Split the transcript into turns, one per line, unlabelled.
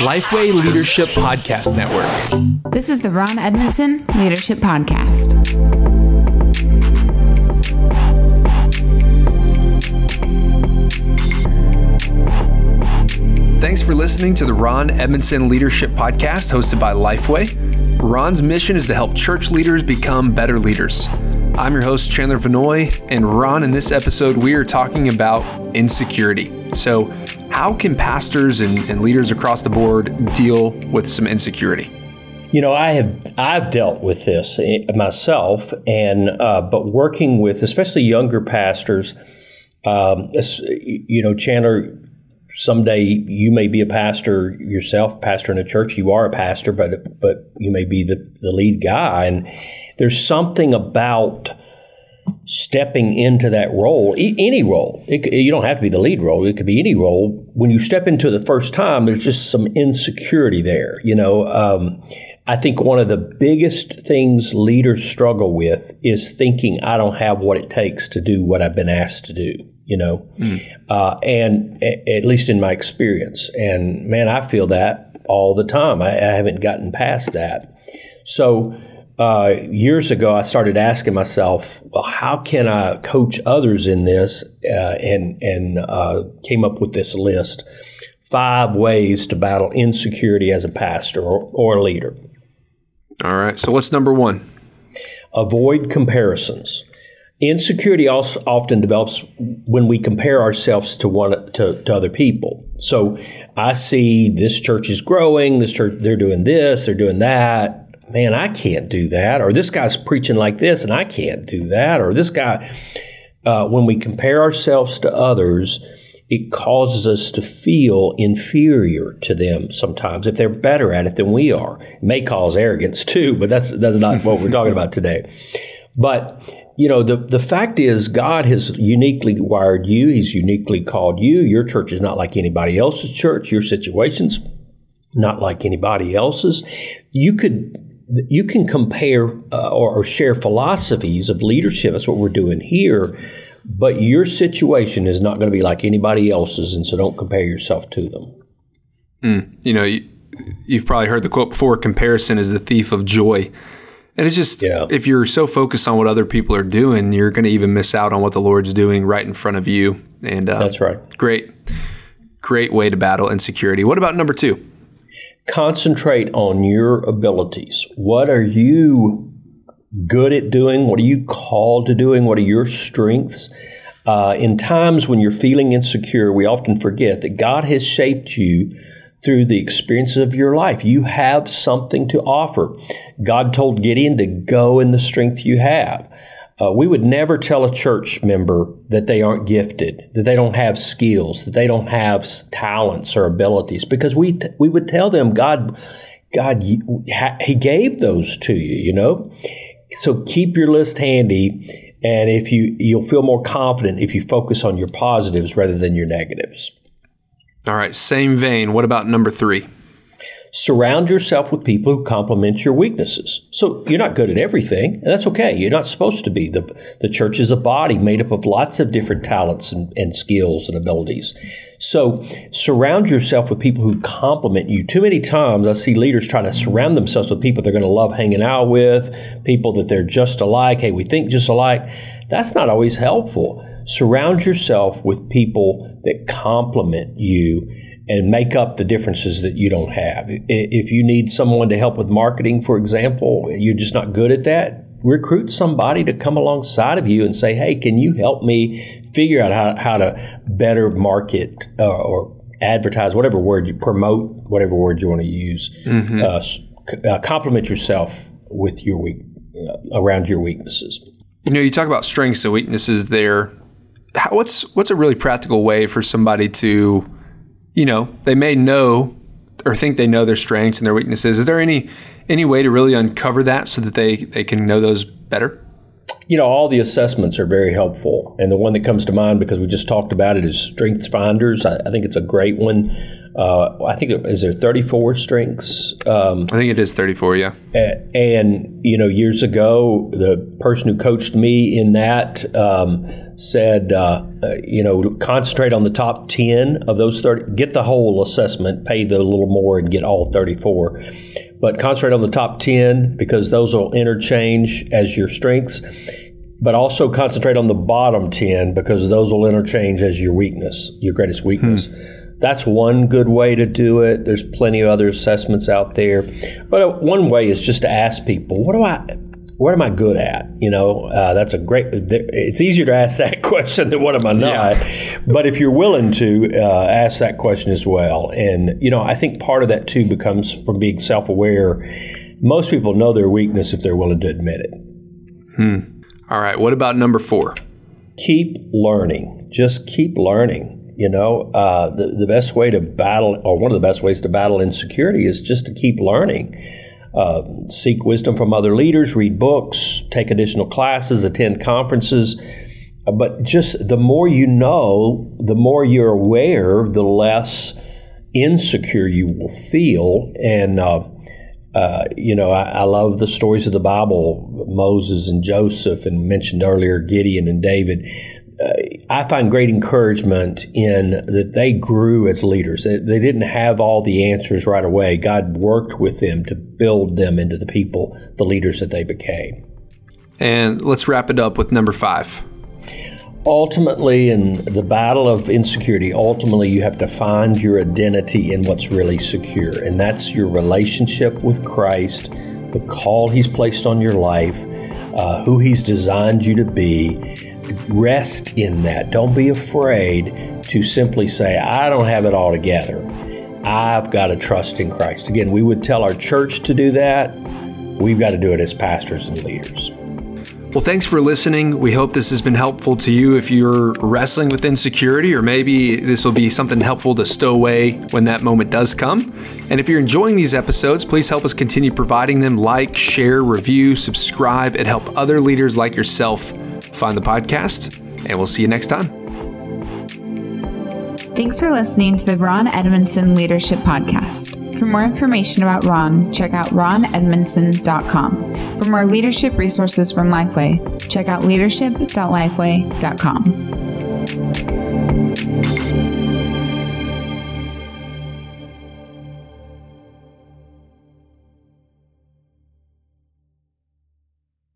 Lifeway Leadership Podcast Network.
This is the Ron Edmondson Leadership Podcast.
Thanks for listening to the Ron Edmondson Leadership Podcast hosted by Lifeway. Ron's mission is to help church leaders become better leaders. I'm your host, Chandler Vannoy, and Ron, in this episode, we are talking about insecurity. So, how can pastors and, and leaders across the board deal with some insecurity?
You know, I have I've dealt with this eh, myself, and uh, but working with especially younger pastors, um, you know, Chandler. Someday you may be a pastor yourself, pastor in a church. You are a pastor, but but you may be the, the lead guy, and there's something about stepping into that role, e- any role. It, you don't have to be the lead role. It could be any role. When you step into the first time, there's just some insecurity there. You know, um, I think one of the biggest things leaders struggle with is thinking I don't have what it takes to do what I've been asked to do. You know, mm. uh, and a- at least in my experience, and man, I feel that all the time. I, I haven't gotten past that. So uh, years ago, I started asking myself, well, how can I coach others in this? Uh, and and uh, came up with this list five ways to battle insecurity as a pastor or, or a leader.
All right. So, what's number one?
Avoid comparisons. Insecurity also often develops when we compare ourselves to one to, to other people. So I see this church is growing, this church they're doing this, they're doing that man, I can't do that, or this guy's preaching like this and I can't do that, or this guy. Uh, when we compare ourselves to others, it causes us to feel inferior to them sometimes if they're better at it than we are. It may cause arrogance too, but that's that's not what we're talking about today. But you know, the, the fact is God has uniquely wired you, He's uniquely called you. Your church is not like anybody else's church, your situation's not like anybody else's. You could you can compare uh, or, or, share philosophies of leadership. That's what we're doing here. But your situation is not going to be like anybody else's, and so don't compare yourself to them.
Mm, you know, you, have probably heard the quote before comparison is the thief of joy. And it's just, yeah. if you're so focused on what other people are doing, you're going to even miss out on what the Lord's doing right in front of you. And
uh, that's right.
Great, great way to battle insecurity. What about number two?
Concentrate on your abilities. What are you good at doing? What are you called to doing? What are your strengths? Uh, in times when you're feeling insecure, we often forget that God has shaped you through the experiences of your life. You have something to offer. God told Gideon to go in the strength you have. Uh, we would never tell a church member that they aren't gifted, that they don't have skills, that they don't have talents or abilities, because we we would tell them God, God, He gave those to you. You know, so keep your list handy, and if you you'll feel more confident if you focus on your positives rather than your negatives.
All right, same vein. What about number three?
Surround yourself with people who complement your weaknesses. So you're not good at everything, and that's okay. You're not supposed to be. The, the church is a body made up of lots of different talents and, and skills and abilities. So surround yourself with people who complement you. Too many times I see leaders try to surround themselves with people they're going to love hanging out with, people that they're just alike. Hey, we think just alike. That's not always helpful. Surround yourself with people that complement you and make up the differences that you don't have. If you need someone to help with marketing, for example, you're just not good at that, recruit somebody to come alongside of you and say, hey, can you help me figure out how, how to better market uh, or advertise, whatever word you promote, whatever word you want to use, mm-hmm. uh, uh, complement yourself with your weak, uh, around your weaknesses.
You know, you talk about strengths and weaknesses there. How, what's what's a really practical way for somebody to you know, they may know or think they know their strengths and their weaknesses. Is there any any way to really uncover that so that they they can know those better?
You know, all the assessments are very helpful, and the one that comes to mind because we just talked about it is Strengths Finders. I, I think it's a great one. Uh, I think is there 34 strengths. Um,
I think it is 34. Yeah.
And you know, years ago, the person who coached me in that um, said, uh, uh, you know, concentrate on the top 10 of those 30. Get the whole assessment, pay the little more, and get all 34. But concentrate on the top 10 because those will interchange as your strengths but also concentrate on the bottom 10 because those will interchange as your weakness, your greatest weakness. Hmm. That's one good way to do it. There's plenty of other assessments out there. But uh, one way is just to ask people, what do I what am I good at? You know, uh, that's a great. It's easier to ask that question than what am I not. Yeah. But if you're willing to uh, ask that question as well, and you know, I think part of that too becomes from being self-aware. Most people know their weakness if they're willing to admit it.
Hmm. All right. What about number four?
Keep learning. Just keep learning. You know, uh, the, the best way to battle, or one of the best ways to battle insecurity is just to keep learning. Uh, seek wisdom from other leaders, read books, take additional classes, attend conferences. Uh, but just the more you know, the more you're aware, the less insecure you will feel. And uh, uh, you know, I, I, love the stories of the Bible, Moses and Joseph, and mentioned earlier Gideon and David. Uh, I find great encouragement in that they grew as leaders. They, they, didn't have all the answers right away. God worked with them to build them into the people, the leaders that they became.
And let's wrap it up with number five
ultimately in the battle of insecurity ultimately you have to find your identity in what's really secure and that's your relationship with christ the call he's placed on your life uh, who he's designed you to be. Rest in that. Don't be afraid to simply say i don't have it all together. I've got to trust in christ. Again we would tell our church to do that. We've got to do it as pastors and leaders
well, thanks for listening. We hope this has been helpful to you if you're wrestling with insecurity, or maybe this will be something helpful to stow away when that moment does come. And if you're enjoying these episodes, please help us continue providing them. Like, share, review, subscribe, and help other leaders like yourself find the podcast. And we'll see you next time.
Thanks for listening to the Ron Edmondson Leadership Podcast. For more information about Ron, check out ronedmondson.com. For more leadership resources from Lifeway, check out leadership.lifeway.com.